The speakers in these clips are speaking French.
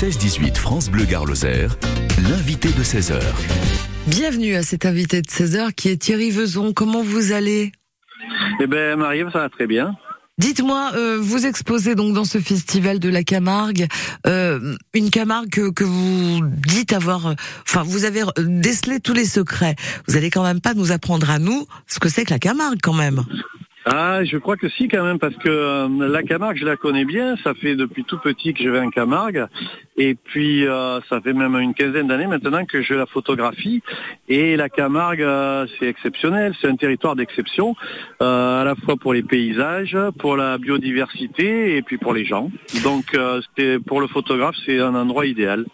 16-18 France Bleu Gare-Lozère, l'invité de 16h. Bienvenue à cet invité de 16h qui est Thierry Vezon. Comment vous allez? Eh bien, Marie, ça va très bien. Dites-moi, euh, vous exposez donc dans ce festival de la Camargue euh, une Camargue que, que, vous dites avoir, euh, enfin vous avez décelé tous les secrets. Vous allez quand même pas nous apprendre à nous ce que c'est que la Camargue quand même. Ah, je crois que si quand même, parce que euh, la Camargue, je la connais bien. Ça fait depuis tout petit que je vais en Camargue. Et puis, euh, ça fait même une quinzaine d'années maintenant que je la photographie. Et la Camargue, euh, c'est exceptionnel. C'est un territoire d'exception, à la fois pour les paysages, pour la biodiversité et puis pour les gens. Donc, pour le photographe, c'est un endroit idéal.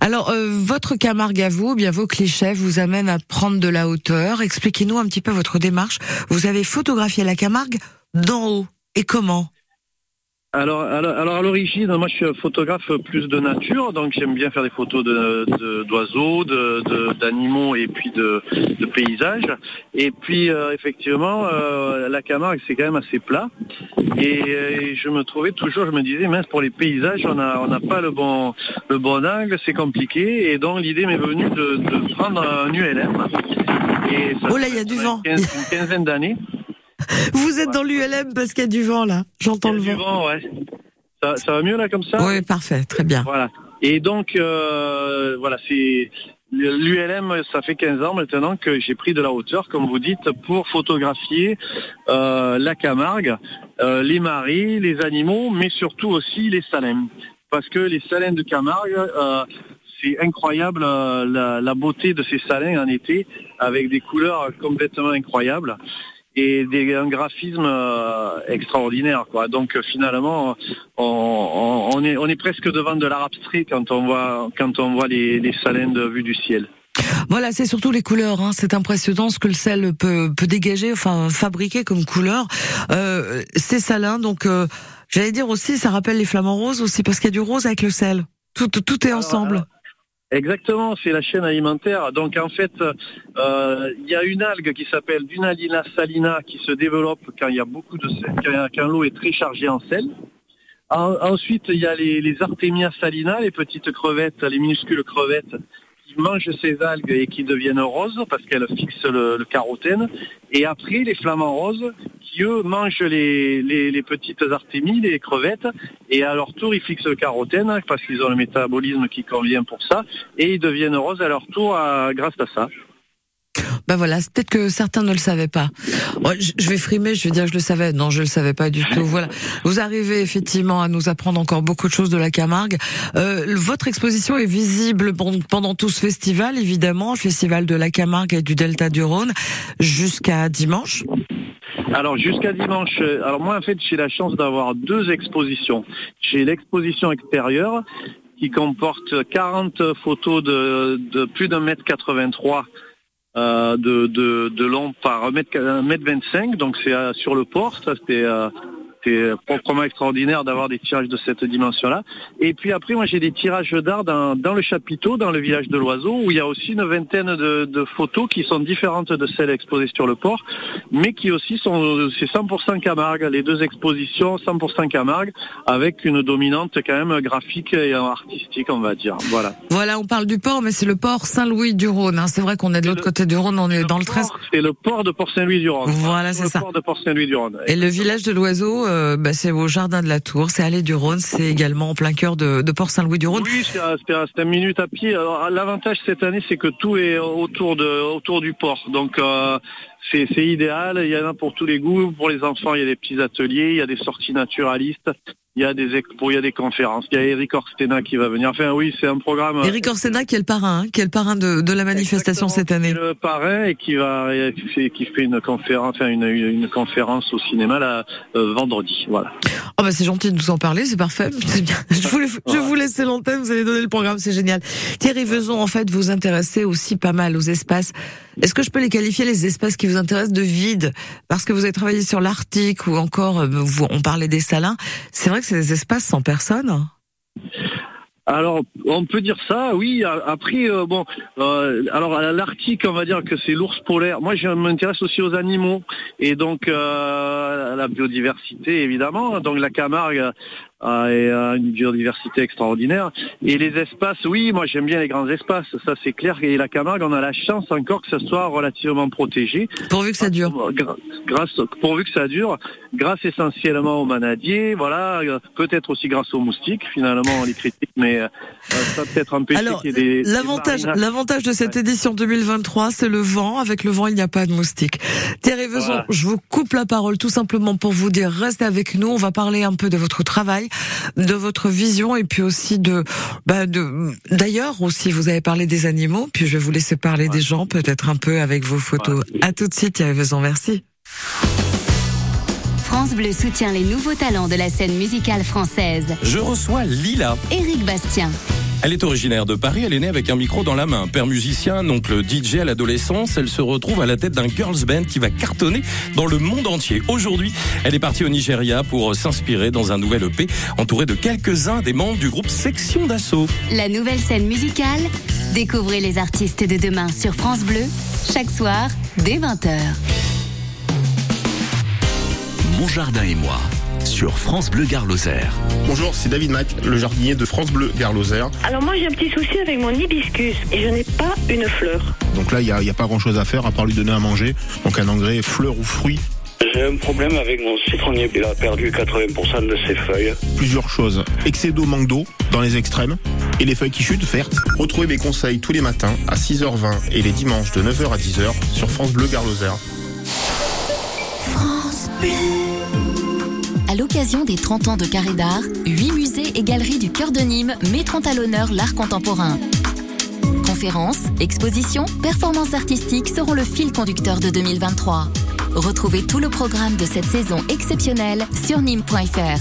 Alors, votre Camargue à vous, bien vos clichés vous amènent à prendre de la hauteur. Expliquez-nous un petit peu votre démarche. Vous avez photographié la Camargue d'en haut. Et comment? Alors, alors, à l'origine, moi je suis photographe plus de nature, donc j'aime bien faire des photos d'oiseaux, de, d'animaux et puis de, paysages. Et puis euh, effectivement, euh, la Camargue c'est quand même assez plat. Et, je me trouvais toujours, je me disais, mince pour les paysages, on n'a on pas le bon le bon angle, c'est compliqué. Et donc l'idée m'est venue de, prendre un ULM. Et oh là, il y a du vent. une quinzaine d'années. Vous êtes dans l'ULM parce qu'il y a du vent là. J'entends le vent. Du vent, ouais. Ça, va mieux là comme ça Oui, parfait, très bien. Voilà. Et donc, euh, voilà, c'est l'ULM, ça fait 15 ans maintenant que j'ai pris de la hauteur, comme vous dites, pour photographier euh, la Camargue, euh, les maris, les animaux, mais surtout aussi les salins. Parce que les salins de Camargue, c'est incroyable la, la, beauté de ces salins en été, avec des couleurs complètement incroyables et des, un graphisme euh, extraordinaire. Quoi. Donc euh, finalement, on, est, on est presque devant de l'art abstrait quand on voit, quand on voit les, les salins de vue du ciel. Voilà, c'est surtout les couleurs. Hein. C'est impressionnant ce que le sel peut, peut dégager, enfin fabriquer comme couleur. Euh, c'est salin, donc euh, j'allais dire aussi, ça rappelle les flamants roses aussi parce qu'il y a du rose avec le sel. Tout, tout est ensemble. Exactement, c'est la chaîne alimentaire. Donc en fait, euh, il y a une algue qui s'appelle Dunalina salina qui se développe quand il y a beaucoup de sel, quand, l'eau est très chargée en sel. ensuite, il y a les, les Artemia salina, les petites crevettes, les minuscules crevettes qui mangent ces algues et qui deviennent roses parce qu'elles fixent le, carotène. Et après, les flamants roses qui, eux, mangent les, les, petites artémies, les crevettes, et à leur tour, ils fixent le carotène parce qu'ils ont le métabolisme qui convient pour ça, et ils deviennent roses à leur tour grâce à ça. Ben voilà, peut-être que certains ne le savaient pas. je vais frimer, je vais dire je le savais. Non, je le savais pas du tout. Voilà, vous arrivez effectivement à nous apprendre encore beaucoup de choses de la Camargue. Euh, votre exposition est visible pendant tout ce festival, évidemment, le festival de la Camargue et du Delta du Rhône, jusqu'à dimanche. Alors jusqu'à dimanche, euh, alors moi en fait j'ai la chance d'avoir deux expositions. J'ai l'exposition extérieure qui comporte 40 photos de, de plus d'un mètre 83 euh, de, de, de, long par 1m, mètre 25 donc c'est euh, sur le port, ça c'était c'est proprement extraordinaire d'avoir des tirages de cette dimension-là. Et puis après, moi j'ai des tirages d'art dans, dans, le chapiteau, dans le village de l'Oiseau, où il y a aussi une vingtaine de, de, photos qui sont différentes de celles exposées sur le port, mais qui aussi sont, c'est 100% Camargue, les deux expositions 100% Camargue, avec une dominante quand même graphique et artistique, on va dire. Voilà. Voilà, on parle du port, mais c'est le port Saint-Louis-du-Rhône. Hein. C'est vrai qu'on est de l'autre côté du Rhône, on est dans le 13. C'est le port de Port-Saint-Louis-du-Rhône. Voilà, c'est ça. Le port de Port-Saint-Louis-du-Rhône. Et le village de l'Oiseau, euh, bah, c'est au jardin de la Tour, c'est allée du Rhône, c'est également en plein cœur de, Port-Saint-Louis-du-Rhône. Oui, c'est à, minute à pied. L'avantage cette année, c'est que tout est autour de autour du port, donc euh, c'est idéal. Il y en a pour tous les goûts. Pour les enfants, il y a des petits ateliers, il y a des sorties naturalistes il y a des expos, il y a des conférences. Il y a Eric Orsena qui va venir. Enfin, oui, c'est un programme. Eric Orsena qui est le parrain, hein, qui est le parrain de, de la manifestation cette année. Le parrain et qui va qui fait une conférence, enfin une, une conférence au cinéma là, euh, vendredi. Voilà. Oh bah c'est gentil de nous en parler, c'est parfait. Bien. Je vous, je vous laisse l'antenne, vous allez donner le programme, c'est génial. Thierry Vezon, en fait, vous intéressez aussi pas mal aux espaces. Est-ce que je peux les qualifier les espaces qui vous intéressent de vide? Parce que vous avez travaillé sur l'Arctique ou encore, euh, on parlait des salins. C'est vrai que des espaces sans personne alors, on peut dire ça, oui. Après, euh, bon, euh, alors l'Arctique, on va dire que c'est l'ours polaire. Moi, je m'intéresse aussi aux animaux et donc euh, à la biodiversité, évidemment. Donc la Camargue, euh, et à une biodiversité extraordinaire. Et les espaces, oui, moi j'aime bien les grands espaces, ça c'est clair. Et la Camargue, on a la chance encore que ce soit relativement protégé. Pourvu que ça dure. Grâce, pourvu que ça dure, grâce essentiellement aux manadiers, voilà, peut-être aussi grâce aux moustiques. Finalement, on les critique, mais euh, ça peut-être empêcher Alors, l'avantage, l'avantage de cette édition 2023, c'est le vent. Avec le vent, il n'y a pas de moustiques. Thierry Vezon, je vous coupe la parole tout simplement pour vous dire, restez avec nous. On va parler un peu de votre travail, de votre vision et puis aussi de, bah de, d'ailleurs aussi, vous avez parlé des animaux, puis je vais vous laisser parler des gens, peut-être un peu avec vos photos. À tout de suite, Vezon, merci. France Bleu soutient les nouveaux talents de la scène musicale française. Je reçois Lila. Éric Bastien. Elle est originaire de Paris, elle est née avec un micro dans la main. Père musicien, oncle DJ à l'adolescence, elle se retrouve à la tête d'un girls band qui va cartonner dans le monde entier. Aujourd'hui, elle est partie au Nigeria pour s'inspirer dans un nouvel EP entouré de quelques-uns des membres du groupe Section d'Assaut. La nouvelle scène musicale, découvrez les artistes de demain sur France Bleu, chaque soir dès 20h. Mon jardin et moi sur France Bleu Gare Bonjour, c'est David Mac, le jardinier de France Bleu Gare Alors moi j'ai un petit souci avec mon hibiscus et je n'ai pas une fleur. Donc là, il n'y a, pas grand chose à faire à part lui donner à manger. Donc un engrais fleur ou fruit. J'ai un problème avec mon citronnier. Il a perdu 80% de ses feuilles. Plusieurs choses. Excès d'eau, manque d'eau dans les extrêmes. Et les feuilles qui chutent vertes. Retrouvez mes conseils tous les matins à 6h20 et les dimanches de 9h à 10h sur France Bleu Gare l'occasion des 30 ans de Carré d'Art, 8 musées et galeries du cœur de Nîmes mettront à l'honneur l'art contemporain. Conférences, expositions, performances artistiques seront le fil conducteur de 2023. Retrouvez tout le programme de cette saison exceptionnelle sur nîmes.fr.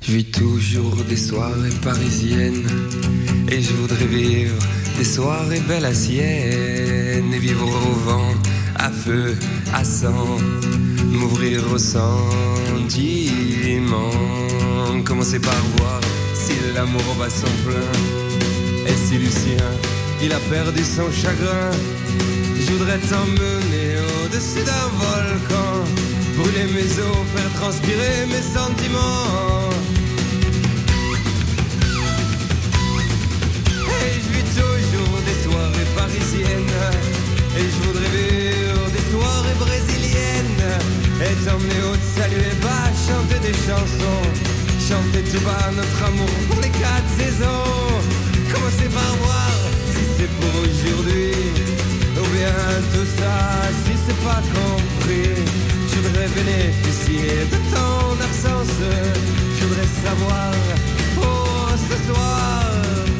Je vis toujours des soirées parisiennes et je voudrais vivre des soirées belles à sienne et vivre au vent à feu, à sang, m'ouvrir au sentiment. Commencer par voir si l'amour va son plein. Et si Lucien, il a perdu son chagrin, je voudrais t'emmener au-dessus d'un volcan, brûler mes os, faire transpirer mes sentiments. Et je vis toujours des soirées parisiennes, et je voudrais vivre soirée brésilienne. Et t'emmener au saluer bas, chanter des chansons. Chanter tout bas notre amour pour les quatre saisons. Commencer par voir si c'est pour aujourd'hui Ou bien tout ça si c'est pas compris. Je voudrais bénéficier de ton absence. Je voudrais savoir oh ce soir.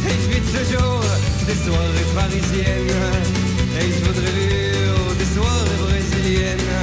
Et je vis toujours des soirées parisiennes Et je voudrais vivre des soirées mais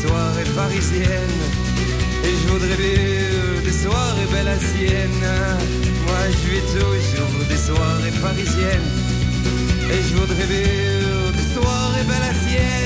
soirées parisiennes. Et je voudrais bien des soirées belles à Sienne. Moi je vis toujours des soirées parisiennes. Et je voudrais bien des soirées belles à Sienne.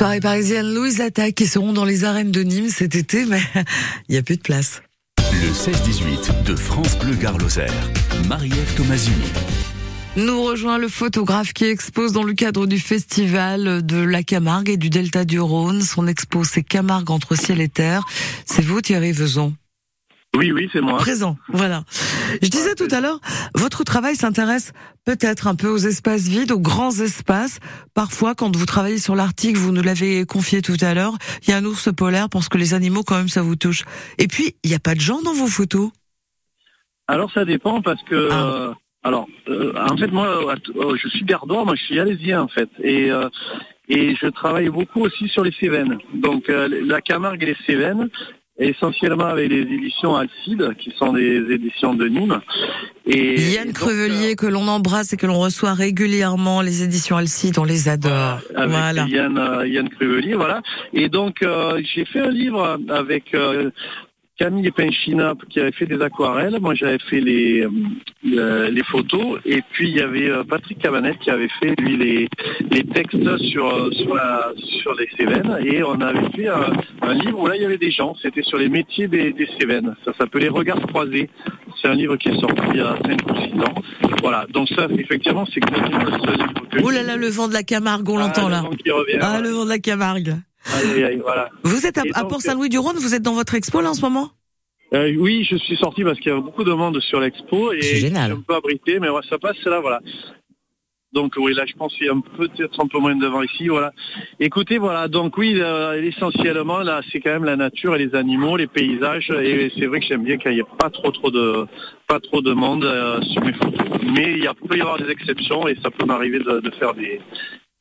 Soirée parisienne Louise Attaque qui seront dans les arènes de Nîmes cet été, mais il n'y a plus de place. Le 16-18 de France Bleu Gare Marie-Ève Tomasini. Nous rejoint le photographe qui expose dans le cadre du festival de la Camargue et du Delta du Rhône. Son expo, c'est Camargue entre ciel et terre. C'est vous, Thierry Vezon Oui, oui, c'est moi. Présent, voilà. Je disais tout à l'heure, votre travail s'intéresse peut-être un peu aux espaces vides, aux grands espaces. Parfois, quand vous travaillez sur l'article, vous nous l'avez confié tout à l'heure, il y a un ours polaire parce que les animaux, quand même, ça vous touche. Et puis, il n'y a pas de gens dans vos photos? Alors ça dépend parce que... Ah. euh, alors, euh, en fait, moi, euh, je suis gardois, moi je suis alésien en fait. Et, et je travaille beaucoup aussi sur les Cévennes. Donc euh, la Camargue et les Cévennes, essentiellement avec les éditions Alcide, qui sont des éditions de Nîmes. Et, Yann donc, Crevelier, que l'on embrasse et que l'on reçoit régulièrement, les éditions Alcide, on les adore. avec Voilà. Yann, euh, Yann Cruvelier, voilà. Et donc, euh, j'ai fait un livre avec euh, Camille Penchina qui avait fait des aquarelles. Moi, j'avais fait les, euh, les photos. Et puis, il y avait euh, Patrick Cabanette qui avait fait, lui, les, les textes sur, euh, sur, la, sur les Cévennes. Et on avait fait un, un livre où là, il y avait des gens. C'était sur les métiers des, des Cévennes. Ça s'appelait Regards croisés. C'est un livre qui est sorti il y a 5 ou 6 ans. Voilà. Donc ça, effectivement, c'est exactement ce livre que Oh là là, le vent de la Camargue, on l'entend Ah, le là. vent qui revient, Ah, voilà. le vent de la Camargue. Voilà. Vous êtes à, Port-Saint-Louis-du-Rhône, vous êtes dans votre expo là en ce moment? Euh, oui, je suis sorti parce qu'il y a beaucoup de monde sur l'expo et je suis un peu abrité, mais ouais, ça passe là, voilà. Donc oui, là je pense qu'il y a peut-être un peu moins de vent ici, voilà. Écoutez, voilà, donc oui, euh, essentiellement là, c'est quand même la nature et les animaux, les paysages, et c'est vrai que j'aime bien qu'il n'y ait pas trop trop de pas trop de monde euh, sur mes photos. Mais il y a, peut y avoir des exceptions et ça peut m'arriver de, de faire des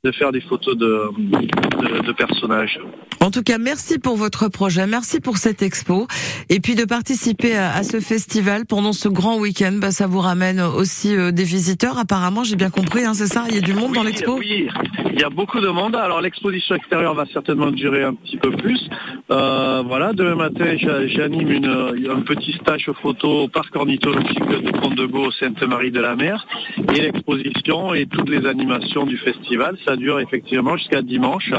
de faire des photos de, personnages. En tout cas, merci pour votre projet, merci pour cette expo, et puis de participer à, à ce festival pendant ce grand week-end. Bah, ça vous ramène aussi euh, des visiteurs, apparemment, j'ai bien compris, hein, c'est ça Il y a du monde dans l'expo? Oui, il y a beaucoup de monde. Alors l'exposition extérieure va certainement durer un petit peu plus. Euh, voilà, demain matin, j'a- j'anime euh, un petit stage photo au parc ornithologique de Pont-de-Gau, Sainte-Marie-de-la-Mer. Et l'exposition et toutes les animations du festival, ça dure effectivement jusqu'à dimanche.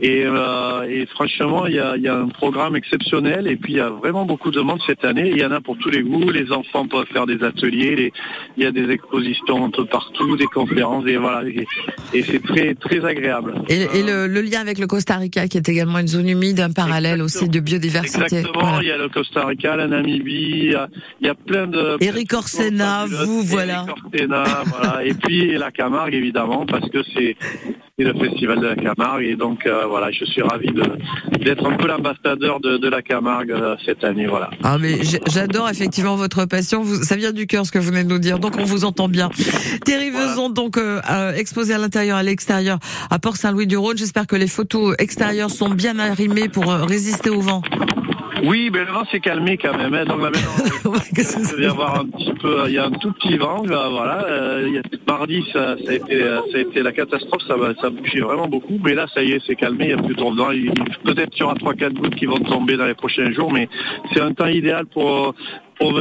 Et, euh, et franchement, il y a, il y a un programme exceptionnel. Et puis il y a vraiment beaucoup de monde cette année. Il y en a pour tous les goûts. Les enfants peuvent faire des ateliers. il y a des expositions un peu partout, des conférences. Et voilà. Et, et c'est très très agréable. Et, et le, le lien avec le Costa Rica, qui est également une zone humide, un parallèle aussi de biodiversité. Exactement, Voilà. il y a le Costa Rica, la Namibie, il y a, il y a plein de... Eric Orsena, vous, Eric voilà. Orsena, voilà. Et puis la Camargue, évidemment, parce que c'est le festival de la Camargue. Et donc, euh, voilà, je suis ravi d'être un peu l'ambassadeur de, de la Camargue euh, cette année, voilà. Ah mais j'adore effectivement votre passion. Vous, ça vient du cœur ce que vous venez de nous dire, donc on vous entend bien. Thierry Vezon, donc euh, exposé à l'intérieur, à l'extérieur, à Port-Saint-Louis-du-Rhône. J'espère que les photos extérieures sont bien arrimées pour résister au vent. Oui, mais le vent s'est calmé quand même. hein. Donc là, maintenant, il y avoir un petit peu, il y a un tout petit vent, là, voilà. Euh, il y a- mardi, ça, ça a été, euh, ça a été la catastrophe, ça, ça bougeait vraiment beaucoup, mais là, ça y est, c'est calmé, il n'y a plus trop de vent. Peut-être qu'il y aura trois, quatre gouttes qui vont tomber dans les prochains jours, mais c'est un temps idéal pour, pour venir